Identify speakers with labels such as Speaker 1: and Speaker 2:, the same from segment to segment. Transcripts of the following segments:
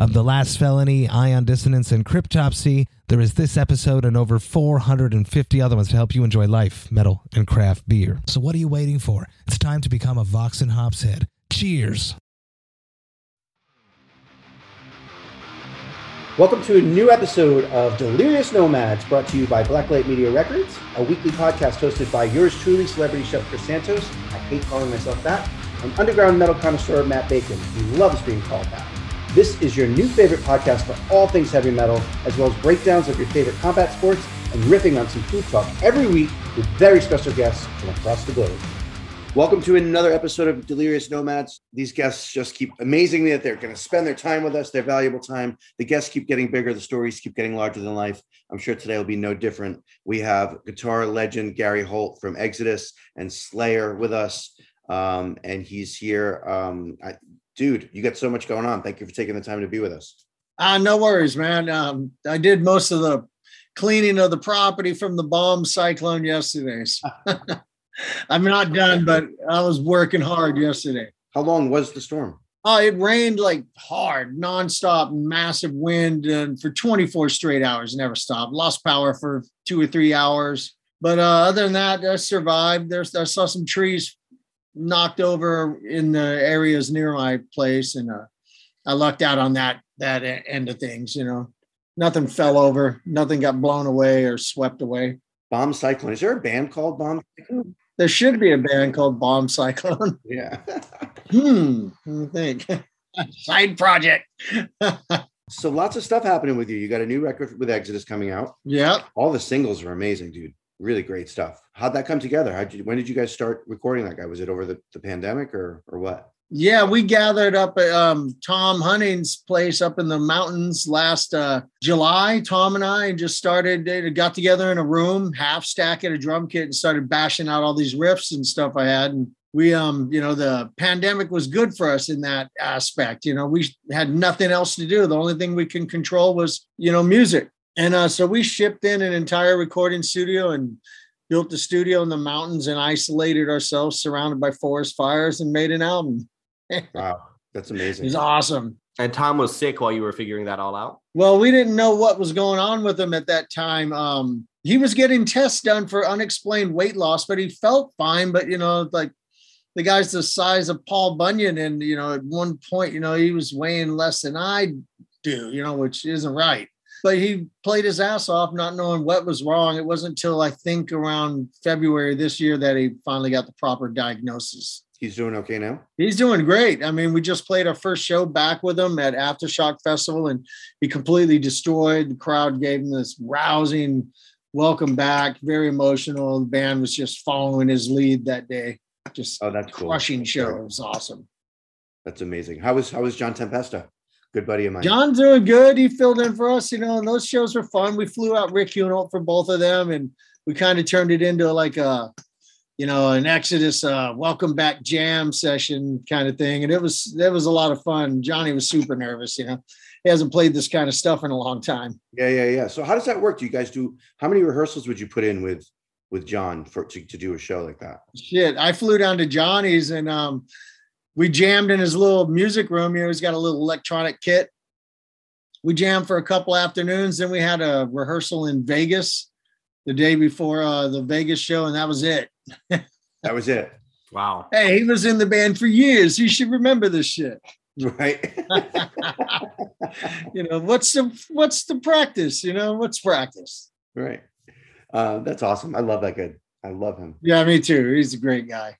Speaker 1: of The Last Felony, Ion Dissonance, and Cryptopsy. There is this episode and over 450 other ones to help you enjoy life, metal, and craft beer. So what are you waiting for? It's time to become a Vox and Hops head. Cheers!
Speaker 2: Welcome to a new episode of Delirious Nomads, brought to you by Blacklight Media Records, a weekly podcast hosted by yours truly, celebrity chef Chris Santos. I hate calling myself that. And underground metal connoisseur Matt Bacon, who loves being called that. This is your new favorite podcast for all things heavy metal, as well as breakdowns of your favorite combat sports and riffing on some food talk every week with very special guests from across the globe. Welcome to another episode of Delirious Nomads. These guests just keep amazing me that they're going to spend their time with us, their valuable time. The guests keep getting bigger, the stories keep getting larger than life. I'm sure today will be no different. We have guitar legend Gary Holt from Exodus and Slayer with us. Um, and he's here. Um, I, dude, you got so much going on. Thank you for taking the time to be with us.
Speaker 3: Uh, no worries, man. Um, I did most of the cleaning of the property from the bomb cyclone yesterday. So I'm not done, but I was working hard yesterday.
Speaker 2: How long was the storm?
Speaker 3: Oh, it rained like hard, nonstop, massive wind, and for 24 straight hours, never stopped. Lost power for two or three hours, but uh, other than that, I survived. There's I saw some trees knocked over in the areas near my place, and uh, I lucked out on that that end of things. You know, nothing fell over, nothing got blown away or swept away.
Speaker 2: Bomb Cyclone. Is there a band called Bomb Cyclone?
Speaker 3: There should be a band called Bomb Cyclone.
Speaker 2: Yeah.
Speaker 3: hmm. I think side project.
Speaker 2: so lots of stuff happening with you. You got a new record with Exodus coming out.
Speaker 3: Yep.
Speaker 2: All the singles are amazing, dude. Really great stuff. How'd that come together? How you, when did you guys start recording that guy? Was it over the, the pandemic or or what?
Speaker 3: Yeah, we gathered up at um, Tom Hunting's place up in the mountains last uh, July. Tom and I just started, uh, got together in a room, half stack at a drum kit, and started bashing out all these riffs and stuff I had. And we, um, you know, the pandemic was good for us in that aspect. You know, we had nothing else to do. The only thing we can control was, you know, music. And uh, so we shipped in an entire recording studio and built the studio in the mountains and isolated ourselves, surrounded by forest fires, and made an album
Speaker 2: wow, that's amazing.
Speaker 3: He's awesome.
Speaker 4: And Tom was sick while you were figuring that all out.
Speaker 3: Well, we didn't know what was going on with him at that time. Um, he was getting tests done for unexplained weight loss, but he felt fine. But you know, like the guy's the size of Paul Bunyan, and you know, at one point, you know, he was weighing less than I do, you know, which isn't right. But he played his ass off, not knowing what was wrong. It wasn't until I think around February this year that he finally got the proper diagnosis
Speaker 2: he's doing okay now?
Speaker 3: He's doing great. I mean, we just played our first show back with him at Aftershock Festival, and he completely destroyed. The crowd gave him this rousing welcome back, very emotional. The band was just following his lead that day. Just
Speaker 2: oh, that's
Speaker 3: crushing
Speaker 2: cool.
Speaker 3: show. It was awesome.
Speaker 2: That's amazing. How was how was John Tempesta? Good buddy of mine.
Speaker 3: John's doing good. He filled in for us, you know, and those shows were fun. We flew out Rick Hunolt for both of them, and we kind of turned it into like a you know, an Exodus uh, welcome back jam session kind of thing. And it was it was a lot of fun. Johnny was super nervous, you know. He hasn't played this kind of stuff in a long time.
Speaker 2: Yeah, yeah, yeah. So how does that work? Do you guys do how many rehearsals would you put in with with John for to, to do a show like that?
Speaker 3: Shit. I flew down to Johnny's and um we jammed in his little music room. You know, he's got a little electronic kit. We jammed for a couple afternoons. Then we had a rehearsal in Vegas the day before uh, the Vegas show, and that was it.
Speaker 2: that was it.
Speaker 4: Wow.
Speaker 3: Hey, he was in the band for years. You should remember this shit.
Speaker 2: Right.
Speaker 3: you know, what's the what's the practice? You know, what's practice?
Speaker 2: Right. Uh, that's awesome. I love that guy. I love him.
Speaker 3: Yeah, me too. He's a great guy.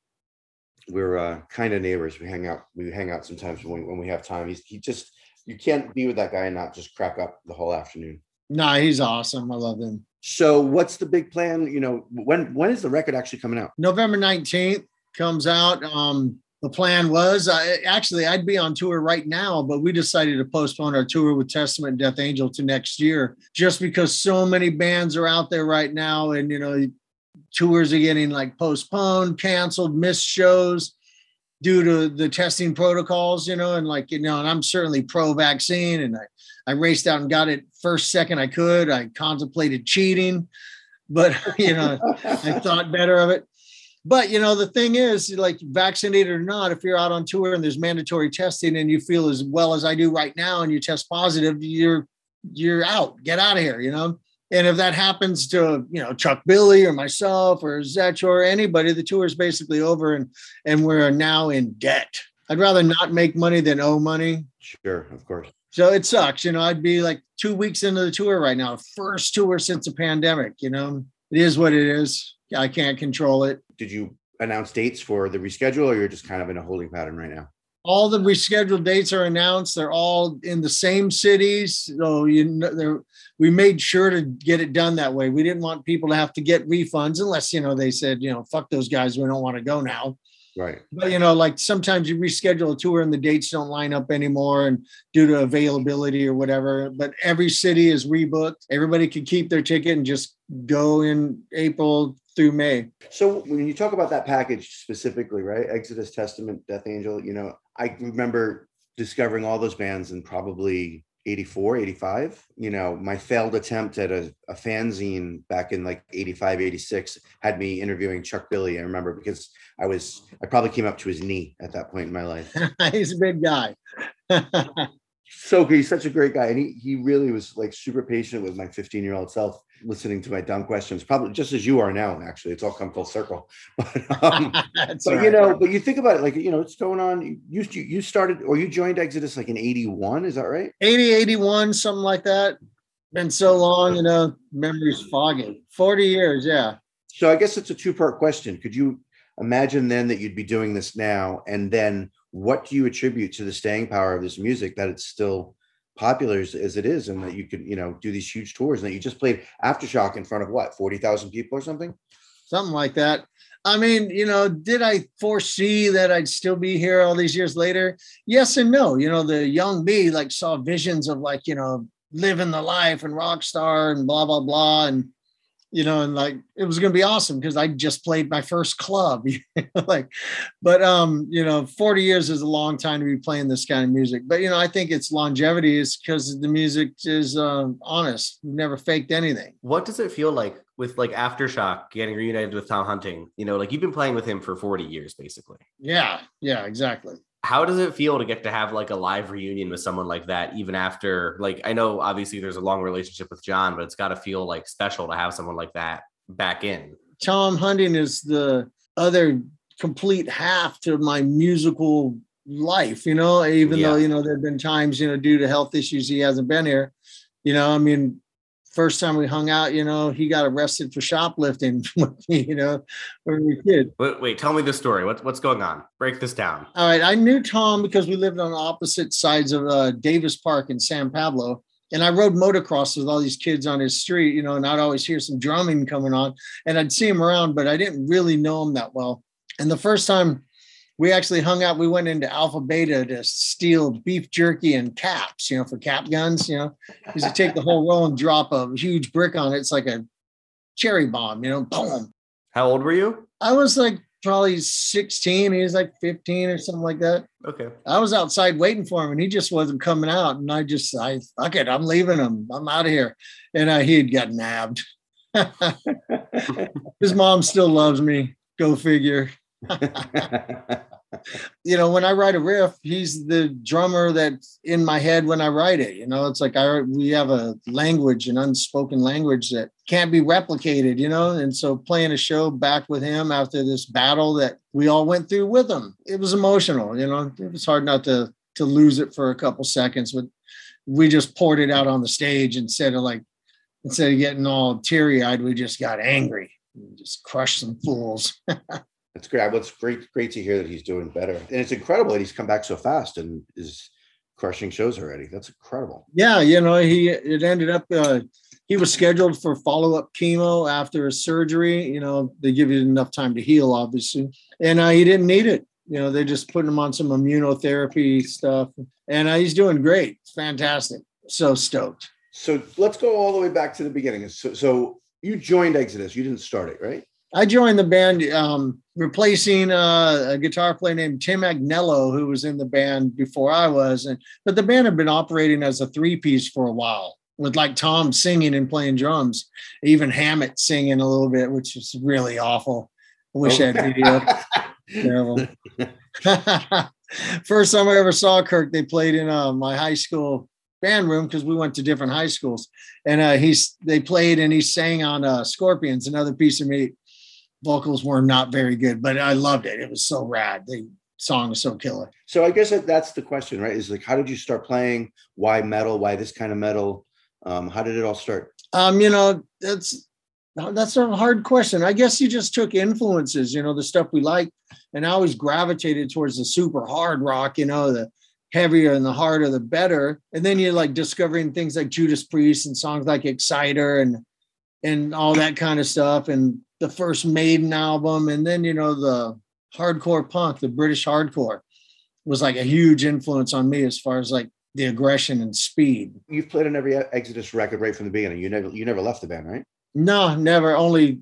Speaker 2: We're uh, kind of neighbors. We hang out. We hang out sometimes when, when we have time. He's he just you can't be with that guy and not just crack up the whole afternoon.
Speaker 3: Nah, he's awesome. I love him.
Speaker 2: So what's the big plan? You know, when when is the record actually coming out?
Speaker 3: November 19th comes out. Um, the plan was I, actually I'd be on tour right now, but we decided to postpone our tour with Testament and Death Angel to next year, just because so many bands are out there right now, and you know, tours are getting like postponed, canceled, missed shows due to the testing protocols, you know, and like, you know, and I'm certainly pro vaccine and I, I raced out and got it first second I could. I contemplated cheating, but you know, I thought better of it. But you know, the thing is, like vaccinated or not, if you're out on tour and there's mandatory testing and you feel as well as I do right now and you test positive, you're you're out. Get out of here, you know. And if that happens to you know Chuck Billy or myself or Zetro or anybody, the tour is basically over and and we're now in debt. I'd rather not make money than owe money.
Speaker 2: Sure, of course.
Speaker 3: So it sucks, you know. I'd be like two weeks into the tour right now, first tour since the pandemic. You know, it is what it is. I can't control it.
Speaker 2: Did you announce dates for the reschedule, or you're just kind of in a holding pattern right now?
Speaker 3: All the rescheduled dates are announced. They're all in the same cities. So you know, we made sure to get it done that way. We didn't want people to have to get refunds unless you know they said, you know, fuck those guys. We don't want to go now.
Speaker 2: Right.
Speaker 3: But you know, like sometimes you reschedule a tour and the dates don't line up anymore and due to availability or whatever. But every city is rebooked. Everybody can keep their ticket and just go in April through May.
Speaker 2: So when you talk about that package specifically, right? Exodus, Testament, Death Angel, you know, I remember discovering all those bands in probably 84, 85. You know, my failed attempt at a, a fanzine back in like 85, 86 had me interviewing Chuck Billy. I remember because I was, I probably came up to his knee at that point in my life.
Speaker 3: He's a big guy.
Speaker 2: so he's such a great guy. And he, he really was like super patient with my 15 year old self listening to my dumb questions, probably just as you are now. Actually, it's all come full circle. But, um, but right. you know, but you think about it, like you know, it's going on. You you started or you joined Exodus like in '81, is that right?
Speaker 3: 80, 81, something like that. Been so long, you know, memories foggy. 40 years, yeah.
Speaker 2: So I guess it's a two part question. Could you imagine then that you'd be doing this now, and then what do you attribute to the staying power of this music that it's still popular as, as, it is and that you could you know do these huge tours and that you just played aftershock in front of what 40,000 people or something?
Speaker 3: Something like that. I mean you know did i foresee that i'd still be here all these years later? Yes and no. You know the young me like saw visions of like you know living the life and rock star and blah blah blah and you know, and like it was going to be awesome because I just played my first club, like, but um, you know, 40 years is a long time to be playing this kind of music. But you know, I think its longevity is because the music is um, honest. We've never faked anything.
Speaker 4: What does it feel like with like Aftershock getting reunited with Tom Hunting? You know, like you've been playing with him for 40 years, basically.
Speaker 3: Yeah, yeah, exactly
Speaker 4: how does it feel to get to have like a live reunion with someone like that even after like i know obviously there's a long relationship with john but it's got to feel like special to have someone like that back in.
Speaker 3: Tom hunting is the other complete half to my musical life you know? Even yeah. though you know there have been times you know due to health issues he hasn't been here. You know i mean first time we hung out, you know, he got arrested for shoplifting you know, when we kids.
Speaker 4: Wait, wait, tell me the story. What, what's going on? Break this down.
Speaker 3: All right. I knew Tom because we lived on opposite sides of uh, Davis Park in San Pablo. And I rode motocross with all these kids on his street, you know, and I'd always hear some drumming coming on and I'd see him around, but I didn't really know him that well. And the first time we actually hung out. We went into Alpha Beta to steal beef jerky and caps, you know, for cap guns. You know, because you take the whole roll and drop a huge brick on it. It's like a cherry bomb, you know, boom.
Speaker 4: How old were you?
Speaker 3: I was like probably 16. He was like 15 or something like that.
Speaker 4: Okay.
Speaker 3: I was outside waiting for him and he just wasn't coming out. And I just, I, fuck it, I'm leaving him. I'm out of here. And uh, he had got nabbed. His mom still loves me. Go figure. You know, when I write a riff, he's the drummer that's in my head when I write it. You know, it's like I we have a language, an unspoken language that can't be replicated, you know. And so playing a show back with him after this battle that we all went through with him, it was emotional, you know. It was hard not to to lose it for a couple seconds, but we just poured it out on the stage instead of like instead of getting all teary-eyed, we just got angry. and just crushed some fools.
Speaker 2: That's great. Well, it's great, great to hear that he's doing better, and it's incredible that he's come back so fast and is crushing shows already. That's incredible.
Speaker 3: Yeah, you know, he it ended up. Uh, he was scheduled for follow up chemo after his surgery. You know, they give you enough time to heal, obviously, and uh, he didn't need it. You know, they're just putting him on some immunotherapy stuff, and uh, he's doing great. Fantastic. So stoked.
Speaker 2: So let's go all the way back to the beginning. So, so you joined Exodus. You didn't start it, right?
Speaker 3: I joined the band um, replacing uh, a guitar player named Tim Agnello, who was in the band before I was. And but the band had been operating as a three piece for a while, with like Tom singing and playing drums, even Hammett singing a little bit, which is really awful. I wish oh. I had video. Terrible. First time I ever saw Kirk, they played in uh, my high school band room because we went to different high schools, and uh, he's they played and he sang on uh, Scorpions, another piece of meat vocals were not very good, but I loved it. It was so rad. The song was so killer.
Speaker 2: So I guess that that's the question, right? Is like, how did you start playing? Why metal? Why this kind of metal? Um, how did it all start?
Speaker 3: Um, you know, that's that's a hard question. I guess you just took influences, you know, the stuff we like, and I always gravitated towards the super hard rock, you know, the heavier and the harder the better. And then you're like discovering things like Judas Priest and songs like Exciter and and all that kind of stuff. And the first Maiden album, and then you know the hardcore punk, the British hardcore, was like a huge influence on me as far as like the aggression and speed.
Speaker 2: You've played on every Exodus record right from the beginning. You never you never left the band, right?
Speaker 3: No, never. Only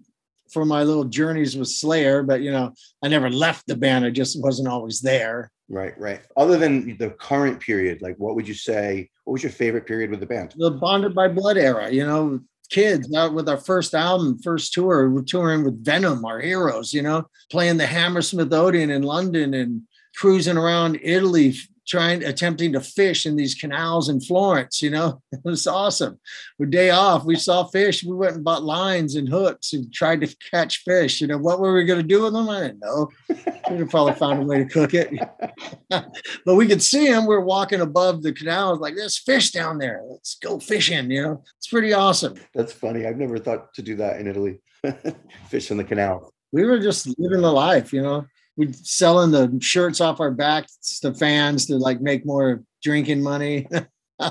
Speaker 3: for my little journeys with Slayer, but you know, I never left the band. I just wasn't always there.
Speaker 2: Right, right. Other than the current period, like what would you say? What was your favorite period with the band?
Speaker 3: The Bonded by Blood era. You know, kids out with our first album, first tour. We're touring with Venom, our heroes, you know, playing the Hammersmith Odeon in London and cruising around Italy, trying attempting to fish in these canals in Florence. You know, it was awesome. With day off, we saw fish. We went and bought lines and hooks and tried to catch fish. You know, what were we going to do with them? I didn't know. We'd have probably found a way to cook it. but we could see them. We are walking above the canal, like there's fish down there. Let's go fishing. You know, it's pretty awesome.
Speaker 2: That's funny. I've never thought to do that in Italy. fish in the canal.
Speaker 3: We were just living the life, you know we selling the shirts off our backs to fans to like make more drinking money.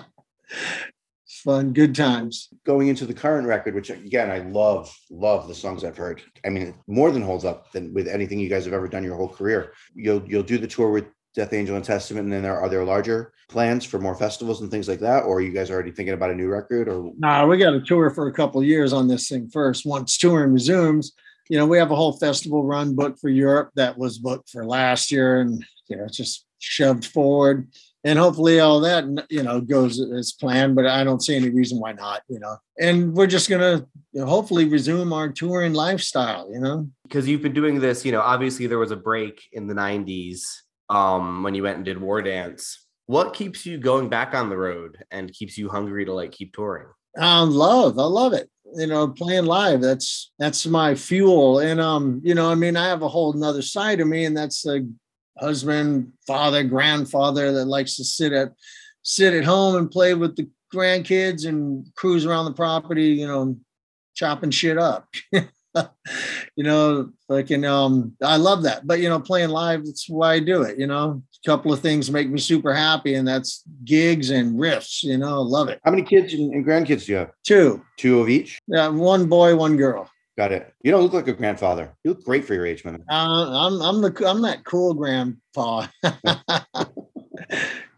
Speaker 3: Fun, good times.
Speaker 2: Going into the current record, which again I love, love the songs I've heard. I mean, more than holds up than with anything you guys have ever done your whole career. You'll you'll do the tour with Death Angel and Testament, and then there are there larger plans for more festivals and things like that, or are you guys already thinking about a new record? Or
Speaker 3: no, nah, we got a tour for a couple years on this thing first. Once touring resumes, you know, we have a whole festival run booked for Europe that was booked for last year and, you know, it's just shoved forward. And hopefully all that, you know, goes as planned, but I don't see any reason why not, you know. And we're just going to you know, hopefully resume our touring lifestyle, you know.
Speaker 4: Because you've been doing this, you know, obviously there was a break in the 90s um, when you went and did War Dance. What keeps you going back on the road and keeps you hungry to like keep touring?
Speaker 3: Um, love, I love it you know playing live that's that's my fuel. And um you know i mean i have a whole another side of me and that's the husband father grandfather that likes to sit at sit at home and play with the grandkids and cruise around the property you know chopping shit up you know like and um i love that but you know playing live that's why i do it you know? A couple of things make me super happy and that's gigs and riffs you know love it.
Speaker 2: How many kids and, and grandkids do you have?
Speaker 3: Two.
Speaker 2: Two of each?
Speaker 3: Yeah one boy one girl.
Speaker 2: Got it. You don't look like a grandfather. You look great for your age man.
Speaker 3: Uh, i'm i'm the i'm that cool grandpa.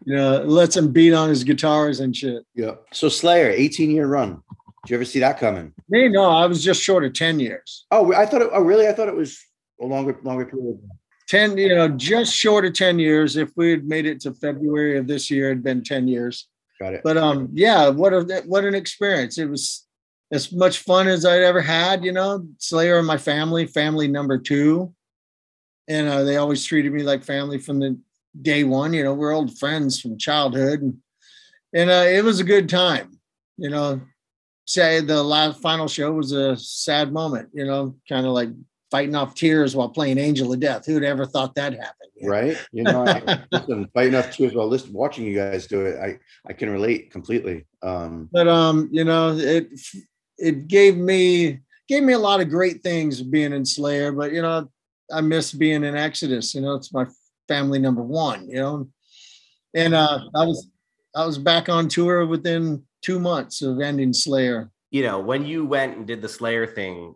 Speaker 3: You know lets him beat on his guitars and shit.
Speaker 2: Yeah. So slayer 18 year run did you ever see that coming?
Speaker 3: Me, no, I was just short of 10 years.
Speaker 2: Oh, I thought it, oh, really? I thought it was a longer, longer period.
Speaker 3: 10, you know, just short of 10 years. If we had made it to February of this year, it'd been 10 years.
Speaker 2: Got it.
Speaker 3: But um, yeah, what a what an experience. It was as much fun as I'd ever had, you know. Slayer and my family, family number two. And uh, they always treated me like family from the day one. You know, we're old friends from childhood. And, and uh, it was a good time. You know, say the last final show was a sad moment, you know, kind of like fighting off tears while playing Angel of Death. Who'd ever thought that happened?
Speaker 2: You know? Right. You know, I, listen, fighting off tears while listening, watching you guys do it. I, I can relate completely. Um,
Speaker 3: but, um, you know, it, it gave me, gave me a lot of great things being in Slayer, but, you know, I miss being in Exodus, you know, it's my family number one, you know, and, uh, I was, I was back on tour within two months of ending Slayer.
Speaker 4: You know, when you went and did the Slayer thing,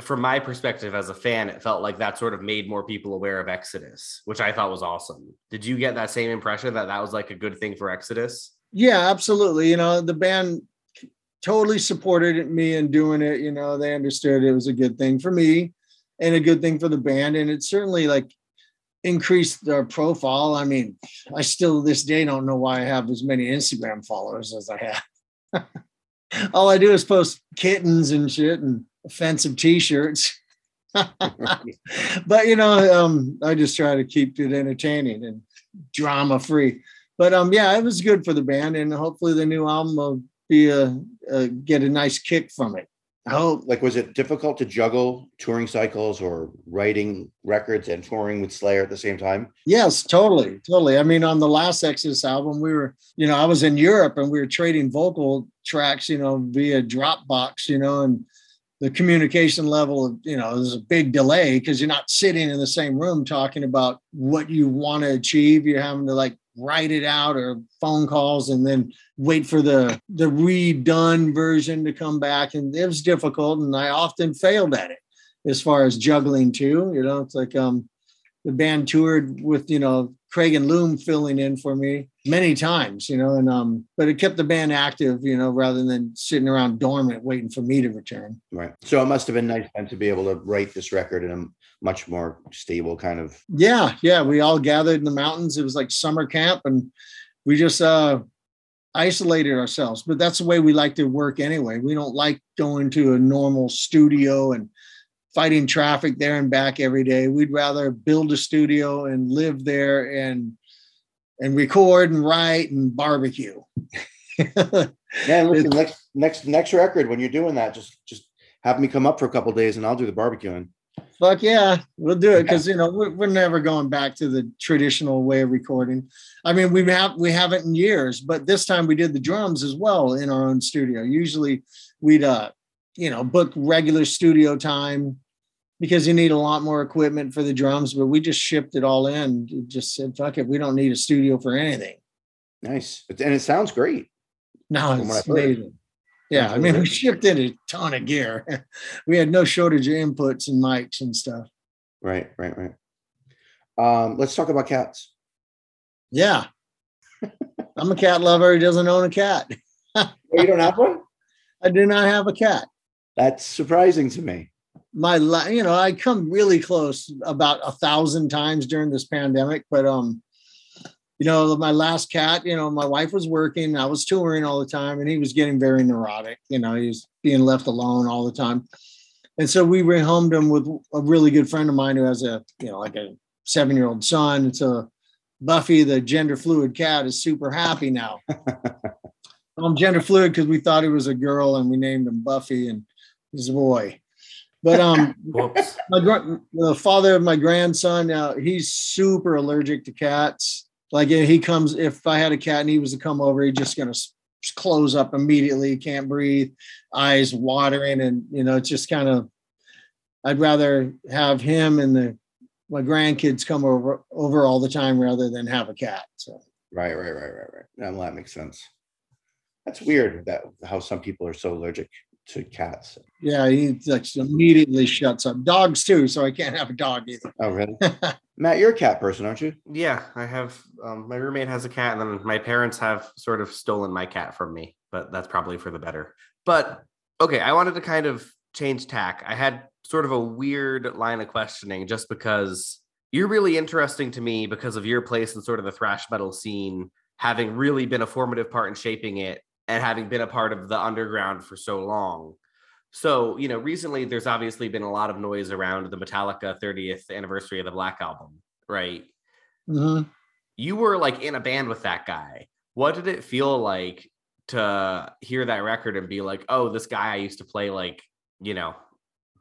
Speaker 4: from my perspective as a fan, it felt like that sort of made more people aware of Exodus, which I thought was awesome. Did you get that same impression that that was like a good thing for Exodus?
Speaker 3: Yeah, absolutely. You know, the band totally supported me in doing it. You know, they understood it was a good thing for me and a good thing for the band. And it certainly like increased their profile. I mean, I still this day don't know why I have as many Instagram followers as I have. All I do is post kittens and shit and offensive t-shirts. but you know, um, I just try to keep it entertaining and drama free. But um, yeah, it was good for the band, and hopefully the new album will be a, a get a nice kick from it.
Speaker 2: How like was it difficult to juggle touring cycles or writing records and touring with Slayer at the same time?
Speaker 3: Yes, totally, totally. I mean, on the last Exodus album, we were, you know, I was in Europe and we were trading vocal tracks, you know, via Dropbox, you know, and the communication level of, you know, there's a big delay because you're not sitting in the same room talking about what you want to achieve. You're having to like write it out or phone calls and then wait for the the redone version to come back. And it was difficult and i often failed at it as far as juggling too you know it's like um the band toured with you know Kragen Lum filling in for me many times you know and um but it kept the band active you know rather than sitting around dormant waiting for me to return.
Speaker 2: Right. So it must have been nice then to be able to write this record in a much more stable kind of
Speaker 3: yeah yeah we all gathered in the mountains. It was like summer camp and we just uh isolated ourselves but that's the way we like to work anyway. We don't like going to a normal studio and fighting traffic there and back every day. We'd rather build a studio and live there and and record and write and barbecue.
Speaker 2: Yeah listen next next next record when you're doing that just just have me come up for a couple days and i'll do the barbecuing
Speaker 3: Fuck yeah, we'll do it because you know we're, we're never going back to the traditional way of recording. I mean, we have we haven't in years, but this time we did the drums as well in our own studio. Usually, we'd uh, you know, book regular studio time because you need a lot more equipment for the drums. But we just shipped it all in. Just said, "Fuck it, we don't need a studio for anything."
Speaker 2: Nice, and it sounds great.
Speaker 3: No, it's amazing. Yeah, I mean, we shipped in a ton of gear. we had no shortage of inputs and mics and stuff.
Speaker 2: Right, right, right. Um, let's talk about cats.
Speaker 3: Yeah, I'm a cat lover who doesn't own a cat.
Speaker 2: oh, you don't have one?
Speaker 3: I do not have a cat.
Speaker 2: That's surprising to me.
Speaker 3: My, you know, I come really close about a thousand times during this pandemic, but um, you know, my last cat, you know, my wife was working, I was touring all the time, and he was getting very neurotic. You know, he was being left alone all the time. And so we rehomed him with a really good friend of mine who has a, you know, like a seven year old son. And so Buffy, the gender fluid cat, is super happy now. I'm gender fluid because we thought he was a girl and we named him Buffy and he's a boy. But um, my the father of my grandson, uh, he's super allergic to cats like if he comes, if I had a cat and he was to come over, he's just gonna close up immediately, can't breathe, eyes watering, and you know, it's just kind of. I'd rather have him and the my grandkids come over over all the time rather than have a cat. So
Speaker 2: right, right, right, right, right. That makes sense. That's weird that how some people are so allergic to cats.
Speaker 3: Yeah, he like immediately shuts up. Dogs too, so I can't have a dog either.
Speaker 2: Oh, really? Matt, you're a cat person, aren't you?
Speaker 4: Yeah, I have. Um, my roommate has a cat, and then my parents have sort of stolen my cat from me, but that's probably for the better. But okay, I wanted to kind of change tack. I had sort of a weird line of questioning just because you're really interesting to me because of your place in sort of the thrash metal scene, having really been a formative part in shaping it and having been a part of the underground for so long. So, you know, recently there's obviously been a lot of noise around the Metallica 30th anniversary of the Black Album, right?
Speaker 3: Mm-hmm.
Speaker 4: You were like in a band with that guy. What did it feel like to hear that record and be like, oh, this guy I used to play like, you know,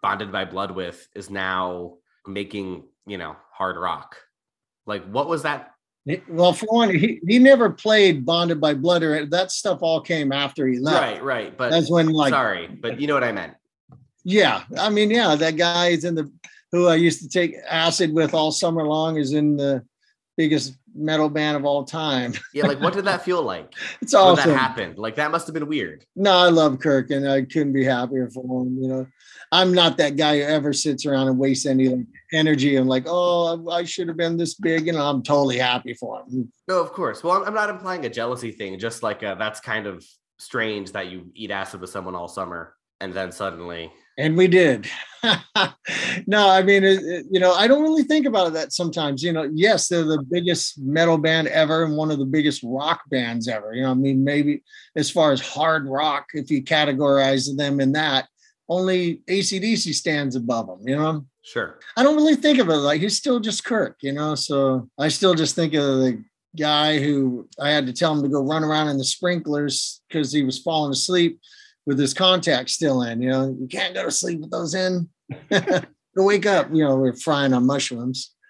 Speaker 4: bonded by blood with is now making, you know, hard rock? Like, what was that
Speaker 3: well, for one, he, he never played Bonded by Blood or that stuff all came after he left.
Speaker 4: Right, right. But
Speaker 3: that's when like
Speaker 4: sorry, but you know what I meant.
Speaker 3: Yeah. I mean, yeah, that guy is in the who I used to take acid with all summer long is in the biggest metal band of all time.
Speaker 4: Yeah, like what did that feel like
Speaker 3: It's
Speaker 4: when
Speaker 3: awesome.
Speaker 4: that happened? Like that must have been weird.
Speaker 3: No, I love Kirk, and I couldn't be happier for him. You know, I'm not that guy who ever sits around and wastes any like, energy and like, oh, I should have been this big. You know, I'm totally happy for him.
Speaker 4: No, of course. Well, I'm, not implying a jealousy thing. Just like uh that's kind of strange that you eat acid with someone all summer and then suddenly.
Speaker 3: And we did. no, I mean, it, it- you know, I don't really think about that sometimes. You know, yes, they're the biggest metal band ever and one of the biggest rock bands ever. You know, I mean, maybe as far as hard rock, if you categorize them in that, only ACDC stands above them, you know?
Speaker 4: Sure.
Speaker 3: I don't really think of it like he's still just Kirk, you know. So I still just think of the guy who I had to tell him to go run around in the sprinklers because he was falling asleep with his contacts still in. You know, you can't go to sleep with those in. go wake up. You know, we're frying on mushrooms.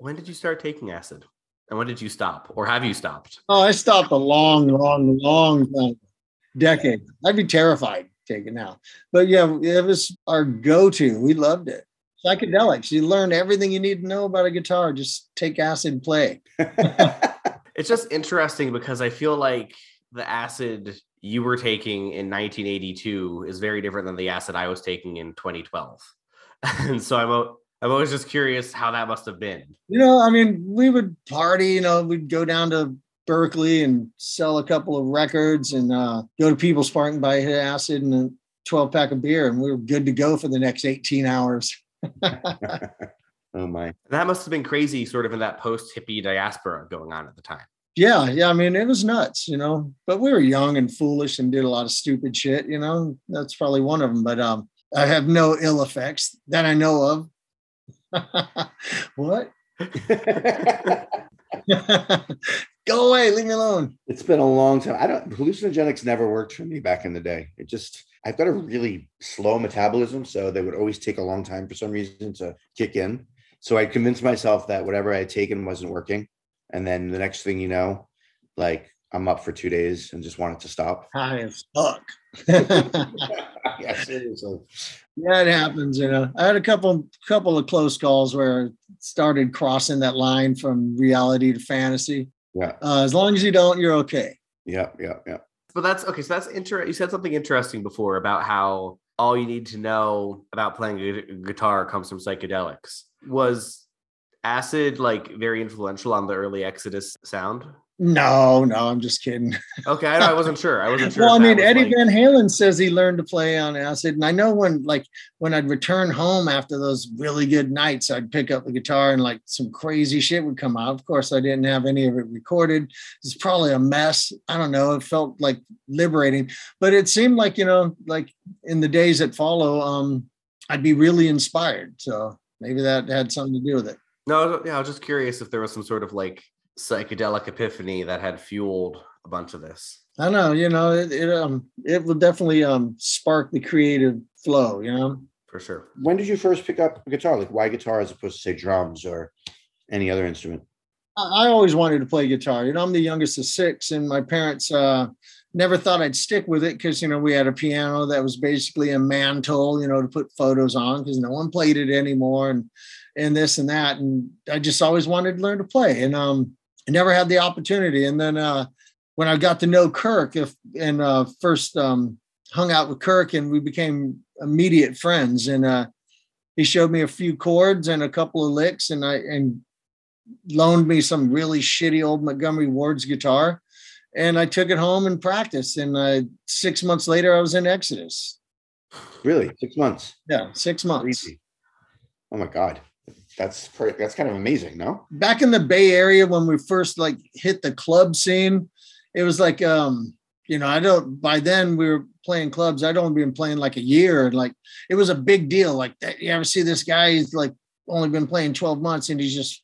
Speaker 4: When did you start taking acid? And when did you stop? Or have you stopped?
Speaker 3: Oh, I stopped a long, long, long time, decade. I'd be terrified taking now. But yeah, it was our go-to. We loved it. Psychedelics. You learn everything you need to know about a guitar. Just take acid and play.
Speaker 4: It's just interesting because I feel like the acid you were taking in 1982 is very different than the acid I was taking in 2012. And so I'm I'm always just curious how that must have been.
Speaker 3: You know, I mean, we would party, you know, we'd go down to Berkeley and sell a couple of records and uh, go to People's Park and buy a hit of acid and a 12 pack of beer. And we were good to go for the next 18 hours.
Speaker 2: oh my.
Speaker 4: That must have been crazy, sort of in that post hippie diaspora going on at the time.
Speaker 3: Yeah, yeah. I mean, it was nuts, you know, but we were young and foolish and did a lot of stupid shit, you know. That's probably one of them. But um, I have no ill effects that I know of. what? Go away, leave me alone.
Speaker 2: It's been a long time. I don't hallucinogenics never worked for me back in the day. It just I've got a really slow metabolism, so they would always take a long time for some reason to kick in. So I convinced myself that whatever I had taken wasn't working. And then the next thing you know, like I'm up for two days and just wanted to stop.
Speaker 3: High as fuck. yeah,
Speaker 2: yeah, seriously.
Speaker 3: it happens. You know, I had a couple couple of close calls where I started crossing that line from reality to fantasy.
Speaker 2: Yeah,
Speaker 3: Uh, as long as you don't, you're okay.
Speaker 2: yeah, yeah, yeah.
Speaker 4: But that's okay. So that's interesting. You said something interesting before about how all you need to know about playing gu- guitar comes from psychedelics. Was acid like very influential on the early Exodus sound?
Speaker 3: No, no, I'm just kidding.
Speaker 4: Okay, I, I wasn't sure. I wasn't sure.
Speaker 3: well, I mean, Eddie
Speaker 4: like-
Speaker 3: Van Halen says he learned to play on acid, and I know when, like, when I'd return home after those really good nights, I'd pick up the guitar and like some crazy shit would come out. Of course, I didn't have any of it recorded. It's probably a mess. I don't know. It felt like liberating, but it seemed like you know, like in the days that follow, um, I'd be really inspired. So maybe that had something to do with it.
Speaker 4: No, yeah, I was just curious if there was some sort of like psychedelic epiphany that had fueled a bunch of this.
Speaker 3: I know, you know, it, it um it will definitely um spark the creative flow, you know.
Speaker 4: For sure.
Speaker 2: When did you first pick up a guitar? Like why guitar as opposed to say drums or any other instrument?
Speaker 3: I I always wanted to play guitar. You know, I'm the youngest of six, and my parents uh, never thought I'd stick with it because you know we had a piano that was basically a mantle, you know, to put photos on because no one played it anymore, and and this and that, and I just always wanted to learn to play, and um, I never had the opportunity. And then uh, when I got to know Kirk, if and uh, first um, hung out with Kirk, and we became immediate friends, and uh, he showed me a few chords and a couple of licks, and I and loaned me some really shitty old Montgomery Ward's guitar, and I took it home and practiced. And uh, six months later, I was in Exodus.
Speaker 2: Really? Six months.
Speaker 3: Yeah, six months.
Speaker 2: Oh my God. That's pretty, that's kind of amazing, no?
Speaker 3: Back in the Bay Area, when we first like hit the club scene, it was like um, you know, I don't. By then, we were playing clubs. I'd only been playing like a year, and like it was a big deal. Like, that, you ever see this guy? He's like only been playing twelve months, and he's just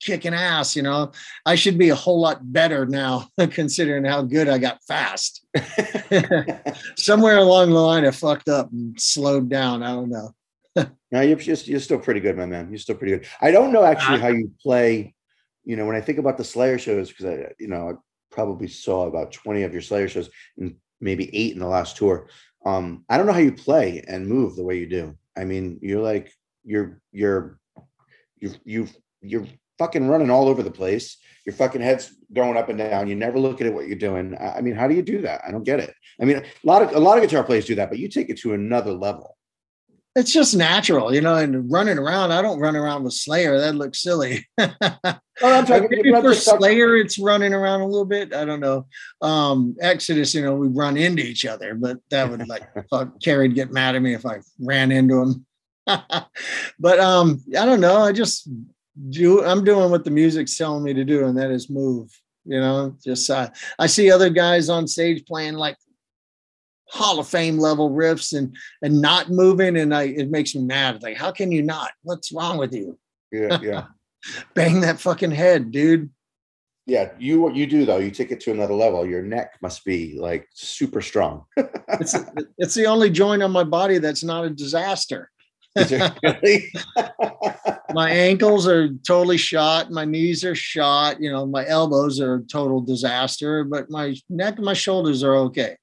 Speaker 3: kicking ass. You know, I should be a whole lot better now, considering how good I got fast. Somewhere along the line, I fucked up and slowed down. I don't know.
Speaker 2: No, you're just you're still pretty good, my man. You're still pretty good. I don't know actually how you play. You know, when I think about the Slayer shows, because I, you know, I probably saw about 20 of your Slayer shows and maybe eight in the last tour. Um, I don't know how you play and move the way you do. I mean, you're like you're you're you you you're fucking running all over the place. Your fucking head's going up and down. You never look at what you're doing. I I mean, how do you do that? I don't get it. I mean, a lot of a lot of guitar players do that, but you take it to another level.
Speaker 3: It's just natural, you know, and running around. I don't run around with Slayer. That looks silly.
Speaker 2: Oh, I'm talking-
Speaker 3: Maybe for Slayer, it's running around a little bit. I don't know. Um, Exodus, you know, we run into each other, but that would like fuck, Kerry'd get mad at me if I ran into him. but um, I don't know. I just do. I'm doing what the music's telling me to do, and that is move. You know, just uh, I see other guys on stage playing like Hall of Fame level riffs and and not moving, and I it makes me mad. Like, how can you not? What's wrong with you?
Speaker 2: Yeah, yeah.
Speaker 3: Bang that fucking head, dude.
Speaker 2: Yeah, you what you do though, you take it to another level. Your neck must be like super strong.
Speaker 3: It's it's the only joint on my body that's not a disaster.
Speaker 2: Really?
Speaker 3: My ankles are totally shot. My knees are shot. You know, my elbows are a total disaster, but my neck and my shoulders are okay.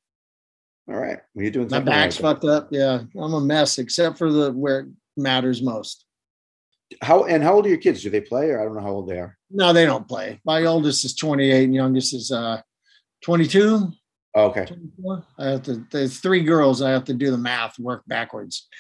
Speaker 2: All right. Well, you're doing
Speaker 3: My back's
Speaker 2: right
Speaker 3: fucked up. Yeah, I'm a mess, except for the where it matters most.
Speaker 2: How and how old are your kids? Do they play or I don't know how old they are?
Speaker 3: No, they don't play. My oldest is 28 and youngest is uh 22.
Speaker 2: Oh, okay.
Speaker 3: 24. I have to there's three girls. I have to do the math, work backwards.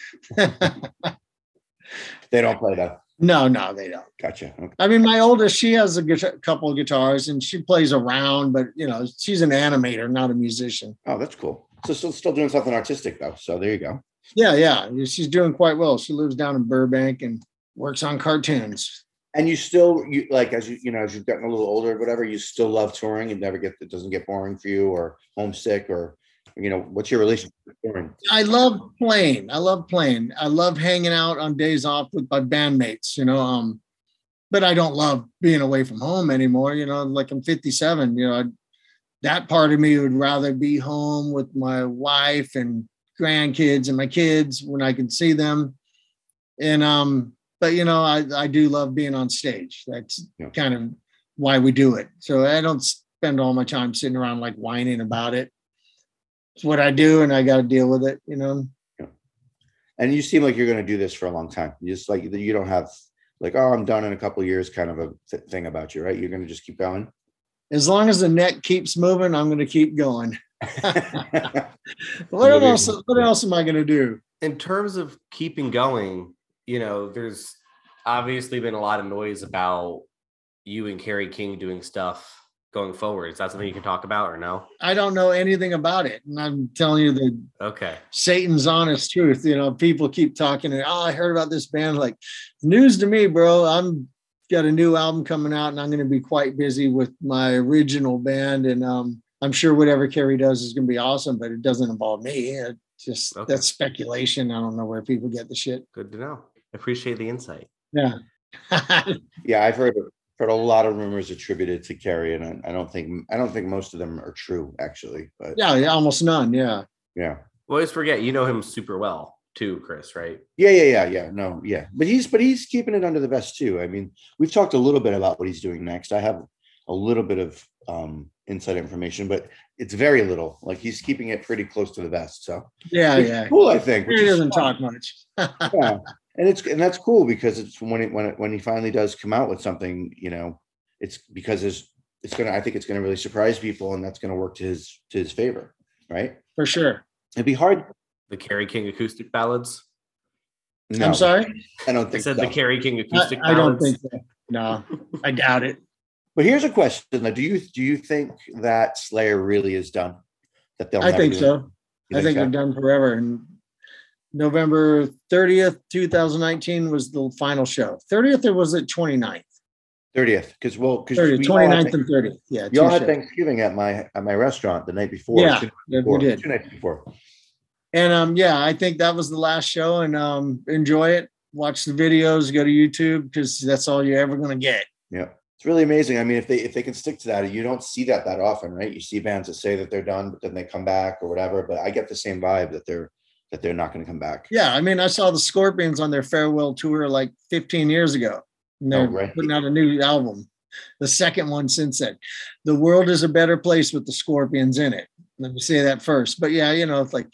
Speaker 2: They don't play though.
Speaker 3: no, no, they don't.
Speaker 2: Gotcha. Okay.
Speaker 3: I mean, my oldest, she has a guitar, couple of guitars and she plays around, but you know, she's an animator, not a musician.
Speaker 2: Oh, that's cool. So still still doing something artistic though. So there you go.
Speaker 3: Yeah, yeah, she's doing quite well. She lives down in Burbank and works on cartoons.
Speaker 2: And you still you like as you you know as you've gotten a little older or whatever, you still love touring. It never get it doesn't get boring for you or homesick or you know what's your relationship with touring?
Speaker 3: I love playing. I love playing. I love hanging out on days off with my bandmates, you know. Um, but I don't love being away from home anymore. You know, like I'm 57. You know, that part of me would rather be home with my wife and grandkids and my kids when I can see them. And um, but you know, I I do love being on stage. That's
Speaker 2: Yeah.
Speaker 3: kind of why we do it. So I don't spend all my time sitting around like whining about it. It's what I do, and I got to deal with it. You know. Yeah.
Speaker 2: And you seem like you're going to do this for a long time. You just like you don't have like oh I'm done in a couple of years kind of a th- thing about you, right? You're going to just keep going.
Speaker 3: As long as the neck keeps moving, I'm going to keep going. What
Speaker 2: Moving.
Speaker 3: else? What else am I going to do?
Speaker 4: in terms of keeping going, you know, there's obviously been a lot of noise about you and Kerry King doing stuff going forward. Is that something you can talk about or no?
Speaker 3: I don't know anything about it, and I'm telling you the
Speaker 4: Okay.
Speaker 3: Satan's honest truth. You know, people keep talking. And, oh, I heard about this band. Like news to me, bro. I'm got a new album coming out, and I'm going to be quite busy with my original band. And um, I'm sure whatever Kerry does is going to be awesome, but it doesn't involve me. It just
Speaker 4: Okay.
Speaker 3: that's speculation. I don't know where people get the shit.
Speaker 4: Good to know. Appreciate the insight.
Speaker 3: Yeah.
Speaker 2: yeah, I've heard heard a lot of rumors attributed to Kerry, and I, I don't think I don't think most of them are true actually. But
Speaker 3: yeah, yeah, almost none. Yeah.
Speaker 2: yeah.
Speaker 4: Well, always forget you know him super well too, Chris, right?
Speaker 2: Yeah, yeah, yeah, yeah. No, yeah. But he's but he's keeping it under the vest too. I mean, we've talked a little bit about what he's doing next. I have a little bit of um inside information, but it's very little. Like he's keeping it pretty close to the vest. So
Speaker 3: Yeah,
Speaker 2: which
Speaker 3: yeah.
Speaker 2: cool, I think.
Speaker 3: He doesn't
Speaker 2: fun.
Speaker 3: talk much.
Speaker 2: Yeah. And it's and that's cool because it's when it when it when he finally does come out with something, you know, it's because there's it's gonna I think it's gonna really surprise people and that's gonna work to his to his favor, right?
Speaker 3: For sure.
Speaker 2: It'd be hard.
Speaker 4: The Kerry King acoustic ballads.
Speaker 2: No,
Speaker 3: I'm sorry.
Speaker 2: I don't think
Speaker 4: I
Speaker 2: think
Speaker 4: said
Speaker 2: so.
Speaker 4: the Kerry King
Speaker 3: I,
Speaker 4: acoustic
Speaker 3: I don't think so. No, I doubt it.
Speaker 2: But here's a question: though. Do you do you think that Slayer really is done? That they'll
Speaker 3: I think
Speaker 2: do-
Speaker 3: so.
Speaker 2: You
Speaker 3: I think
Speaker 2: so?
Speaker 3: they're done forever. And November 30th, 2019 was the final show. 30th or was it 29th?
Speaker 2: 30th, because well, because
Speaker 3: 30th,
Speaker 2: we all had
Speaker 3: 29th and 30th. Yeah.
Speaker 2: y'all had
Speaker 3: shows.
Speaker 2: Thanksgiving at my at my restaurant the night before.
Speaker 3: Yeah,
Speaker 2: two nights
Speaker 3: we did.
Speaker 2: Two nights before.
Speaker 3: And um, yeah, I think that was the last show and um enjoy it. Watch the videos, go to YouTube because that's all you're ever gonna get.
Speaker 2: Yeah, it's really amazing. I mean, if they if they can stick to that, you don't see that that often, right? You see bands that say that they're done, but then they come back or whatever. But I get the same vibe that they're that they're not going to come back.
Speaker 3: Yeah, I mean, I saw the Scorpions on their farewell tour like 15 years ago. And they're
Speaker 2: Oh, right.
Speaker 3: putting out a new album, the second one since then. The world is a better place with the Scorpions in it. Let me say that first. But yeah, you know, it's like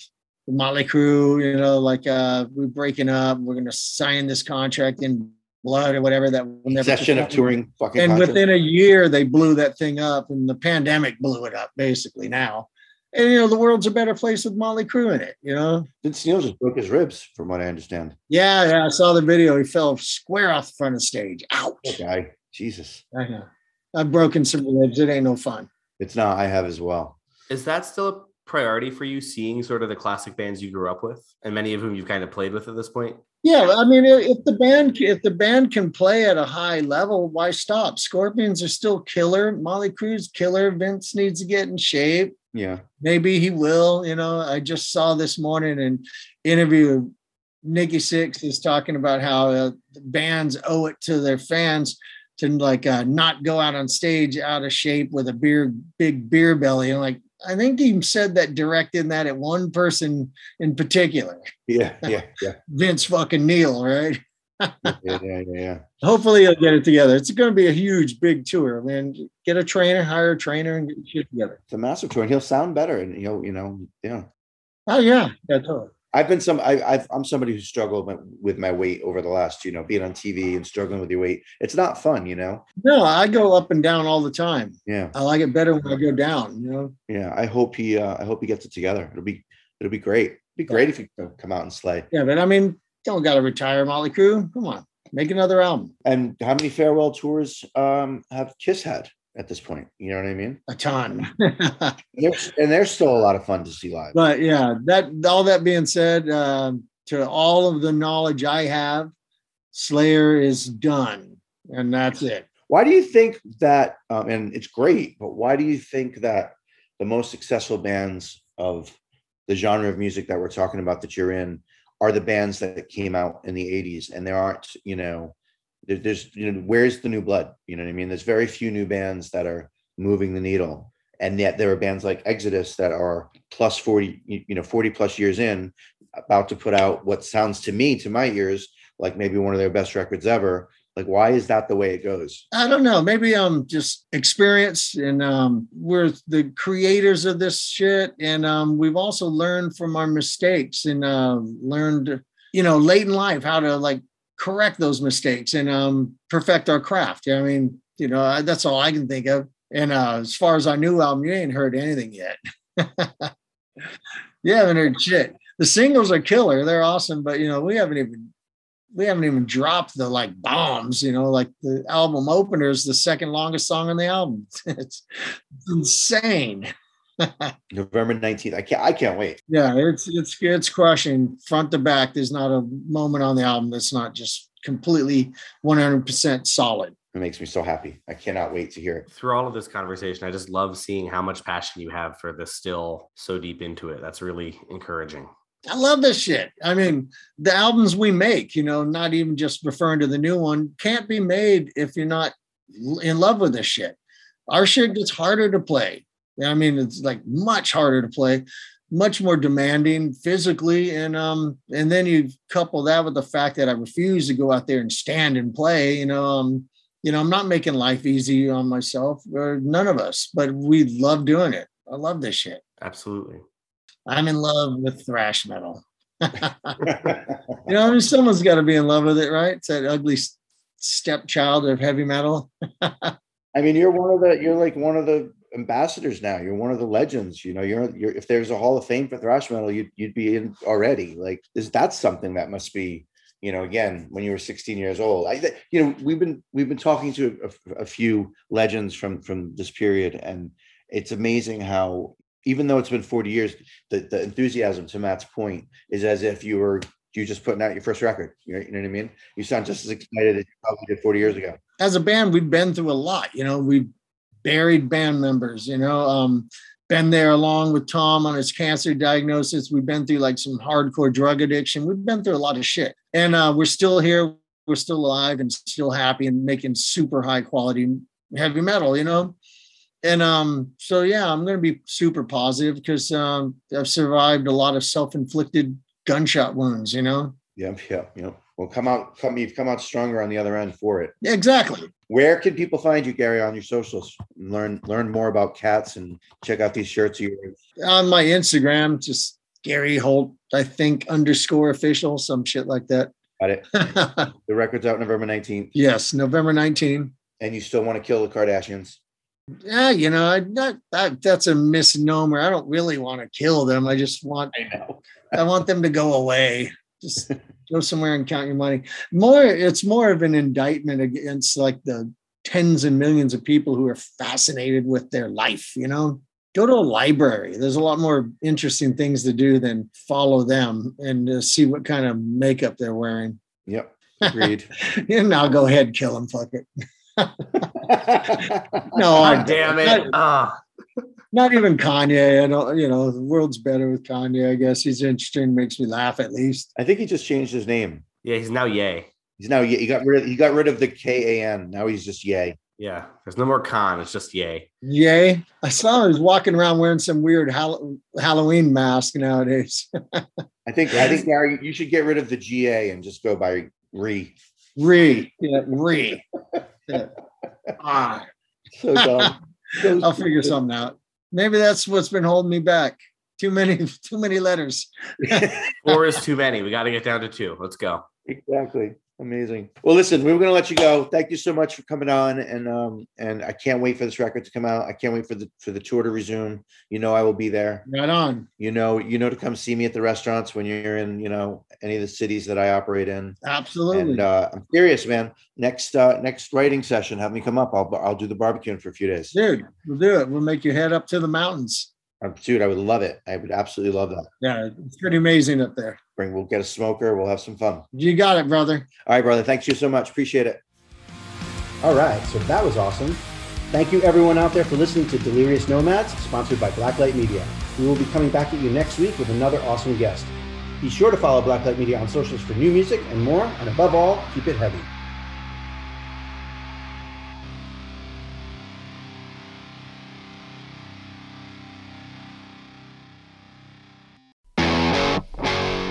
Speaker 3: Motley Crue, you know, like uh we're breaking up, we're gonna sign this contract in blood or whatever that will never
Speaker 2: Cessation of touring fucking
Speaker 3: and
Speaker 2: concerts.
Speaker 3: within a year they blew that thing up and the pandemic blew it up basically now and you know the world's a better place with Motley Crue in it you know
Speaker 2: Vince Neil just broke his ribs, from what I understand.
Speaker 3: yeah yeah i saw the video he fell square off the front of the stage ouch
Speaker 2: Poor guy. Jesus.
Speaker 3: I know. i've broken some ribs it ain't no fun
Speaker 2: It's not. I have as well.
Speaker 4: Is that still a priority for you, seeing sort of the classic bands you grew up with, and many of whom you've kind of played with at this point?
Speaker 3: yeah i mean if if the band if the band can play at a high level why stop scorpions are still killer Motley Crue's killer vince needs to get in shape
Speaker 2: Yeah.
Speaker 3: maybe he will. You know, I just saw this morning an interview. Nikki Sixx is talking about how uh, bands owe it to their fans to like uh, not go out on stage out of shape with a beer, big beer belly. And like, I think he said that directed that at one person in particular,
Speaker 2: Yeah. Yeah. Yeah.
Speaker 3: Vince fucking Neil, right?
Speaker 2: Yeah. Yeah. Yeah.
Speaker 3: Hopefully he'll get it together. It's going to be a huge, big tour. Man, get a trainer, hire a trainer, and get shit together.
Speaker 2: It's a massive tour, and he'll sound better. And he'll, you know, yeah.
Speaker 3: Oh yeah, yeah, totally.
Speaker 2: I've been some. I, I've, I'm somebody who struggled with- my weight over the last, you know, being on TV and struggling with your weight. It's not fun, you know.
Speaker 3: No, I go up and down all the time.
Speaker 2: Yeah,
Speaker 3: I like it better when I go down. You know,
Speaker 2: yeah. I hope he. Uh, I hope he gets it together. It'll be. It'll be great. It'd be great if he come out and slay.
Speaker 3: yeah, but I mean, don't got to retire, Motley Crue. Come on, make another album.
Speaker 2: And how many farewell tours um, have Kiss had at this point? You know what I mean?
Speaker 3: A ton.
Speaker 2: They're, and they're still a lot of fun to see live.
Speaker 3: but yeah, that all that being said, um, to all of the knowledge I have, Slayer is done, and that's it.
Speaker 2: Why do you think that? Um, and it's great, but why do you think that the most successful bands of the genre of music that we're talking about that you're in are the bands that came out in the 80s and there aren't, you know, there's, you know, where's the new blood? You know what I mean? There's very few new bands that are moving the needle. And yet there are bands like Exodus that are plus 40, you know, 40 plus years in, about to put out what sounds to me, to my ears, like maybe one of their best records ever. Like, why is that the way it goes?
Speaker 3: I don't know. Maybe um just experience and um we're the creators of this shit and um we've also learned from our mistakes and uh, learned you know late in life how to like correct those mistakes and um perfect our craft. Yeah, I mean, you know, that's all I can think of. And uh as far as our new album, you ain't heard anything yet. you haven't heard shit. The singles are killer. They're awesome, but you know, we haven't even we haven't even dropped the like bombs, you know, like the album opener is the second longest song on the album. it's insane.
Speaker 2: November 19th. I can't I can't wait.
Speaker 3: Yeah, it's it's it's crushing front to back. There's not a moment on the album that's not just completely 100% solid.
Speaker 2: It makes me so happy. I cannot wait to hear it.
Speaker 4: Through all of this conversation, I just love seeing how much passion you have for this still so deep into it. That's really encouraging.
Speaker 3: I love this shit. I mean, the albums we make, you know, not even just referring to the new one, can't be made if you're not in love with this shit. Our shit gets harder to play. I mean, it's like much harder to play, much more demanding physically, and um, and then you couple that with the fact that I refuse to go out there and stand and play. You know, um, you know, I'm not making life easy on myself or none of us, but we love doing it. I love this shit.
Speaker 4: Absolutely.
Speaker 3: I'm in love with thrash metal. You know, I mean, someone's got to be in love with it, right? It's that ugly stepchild of heavy metal.
Speaker 2: I mean, you're one of the you're like one of the ambassadors now. You're one of the legends. You know, you're you're if there's a Hall of Fame for thrash metal, you'd you'd be in already. Like is that's something that must be, you know, again, when you were 16 years old. I you know, we've been we've been talking to a, a few legends from from this period, and it's amazing how even though it's been 40 years, the, the enthusiasm to Matt's point is as if you were you just putting out your first record. You know, you know what I mean? You sound just as excited as you probably did 40 years ago.
Speaker 3: As a band, we've been through a lot. You know, we've buried band members. You know, um, been there along with Tom on his cancer diagnosis. We've been through like some hardcore drug addiction. We've been through a lot of shit, and uh, we're still here. We're still alive and still happy and making super high quality heavy metal. You know, and um, so yeah, I'm going to be super positive because um, I've survived a lot of self-inflicted gunshot wounds. You know,
Speaker 2: Yep, yep, yep. Well, come out, come. You've come out stronger on the other end for it.
Speaker 3: yeah, exactly.
Speaker 2: Where can people find you, Gary, on your socials? Learn learn more about cats and check out these shirts of yours.
Speaker 3: On my Instagram, just Gary Holt, I think underscore official, some shit like that.
Speaker 2: Got it. The record's out November 19th,
Speaker 3: yes, November 19th.
Speaker 2: and you still want to kill the Kardashians.
Speaker 3: Yeah, you know, I, that, that that's a misnomer. I don't really want to kill them. I just want
Speaker 2: I know.
Speaker 3: I want them to go away. Just go somewhere and count your money. More, it's more of an indictment against like the tens and millions of people who are fascinated with their life. You know, go to a library. There's a lot more interesting things to do than follow them and uh, see what kind of makeup they're wearing.
Speaker 2: Yep. Agreed.
Speaker 3: And I'll go ahead kill them. Fuck it. No,
Speaker 4: God
Speaker 3: I,
Speaker 4: damn it.
Speaker 3: Not,
Speaker 4: Ah,
Speaker 3: not even Kanye. I don't. You know, the world's better with Kanye. I guess he's interesting. Makes me laugh at least.
Speaker 2: I think he just changed his name.
Speaker 4: yeah, he's now Yay.
Speaker 2: He's now he got rid of he got rid of the K A N. Now he's just Yay.
Speaker 4: Yeah, there's no more con. It's just Yay.
Speaker 3: Yay. I saw him. He was walking around wearing some weird Hall- Halloween mask nowadays.
Speaker 2: I think I think Gary, you should get rid of the G A and just go by Re.
Speaker 3: Re. Yeah, re. Yeah. Ah,
Speaker 2: So dumb.
Speaker 3: I'll figure something out. Maybe that's what's been holding me back. Too many, too many letters.
Speaker 4: Four is too many. We got to get down to two. Let's go.
Speaker 2: exactly. Amazing. Well, listen, we were going to let you go. Thank you so much for coming on, and um, and I can't wait for this record to come out. I can't wait for the for the tour to resume. You know, I will be there.
Speaker 3: Right on.
Speaker 2: You know, you know to come see me at the restaurants when you're in, you know, any of the cities that I operate in.
Speaker 3: Absolutely.
Speaker 2: And uh, I'm serious, man. Next uh, next writing session, have me come up. I'll I'll do the barbecuing for a few days.
Speaker 3: Dude, we'll do it. We'll make you head up to the mountains.
Speaker 2: Uh, Dude, I would love it. I would absolutely love that.
Speaker 3: Yeah, it's pretty amazing up there.
Speaker 2: Bring, we'll get a smoker. We'll have some fun.
Speaker 3: You got it, brother.
Speaker 2: All right, brother. Thanks you so much. Appreciate it.
Speaker 5: All right, so that was awesome. Thank you everyone out there for listening to Delirious Nomads, sponsored by Blacklight Media. We will be coming back at you next week with another awesome guest. Be sure to follow Blacklight Media on socials for new music and more, and above all, keep it heavy.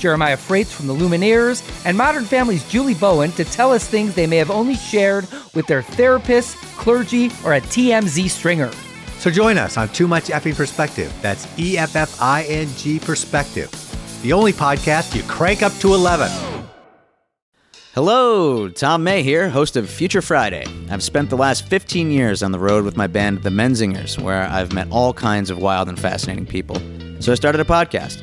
Speaker 6: Jeremiah Fraites from the Lumineers, and Modern Family's Julie Bowen to tell us things they may have only shared with their therapist, clergy, or a TMZ stringer.
Speaker 7: So join us on Too Much Effing Perspective. That's E F F I N G Perspective, the only podcast you crank up to 11.
Speaker 8: Hello, Tom May here, host of Future Friday. I've spent the last 15 years on the road with my band, The Menzingers, where I've met all kinds of wild and fascinating people. So I started a podcast.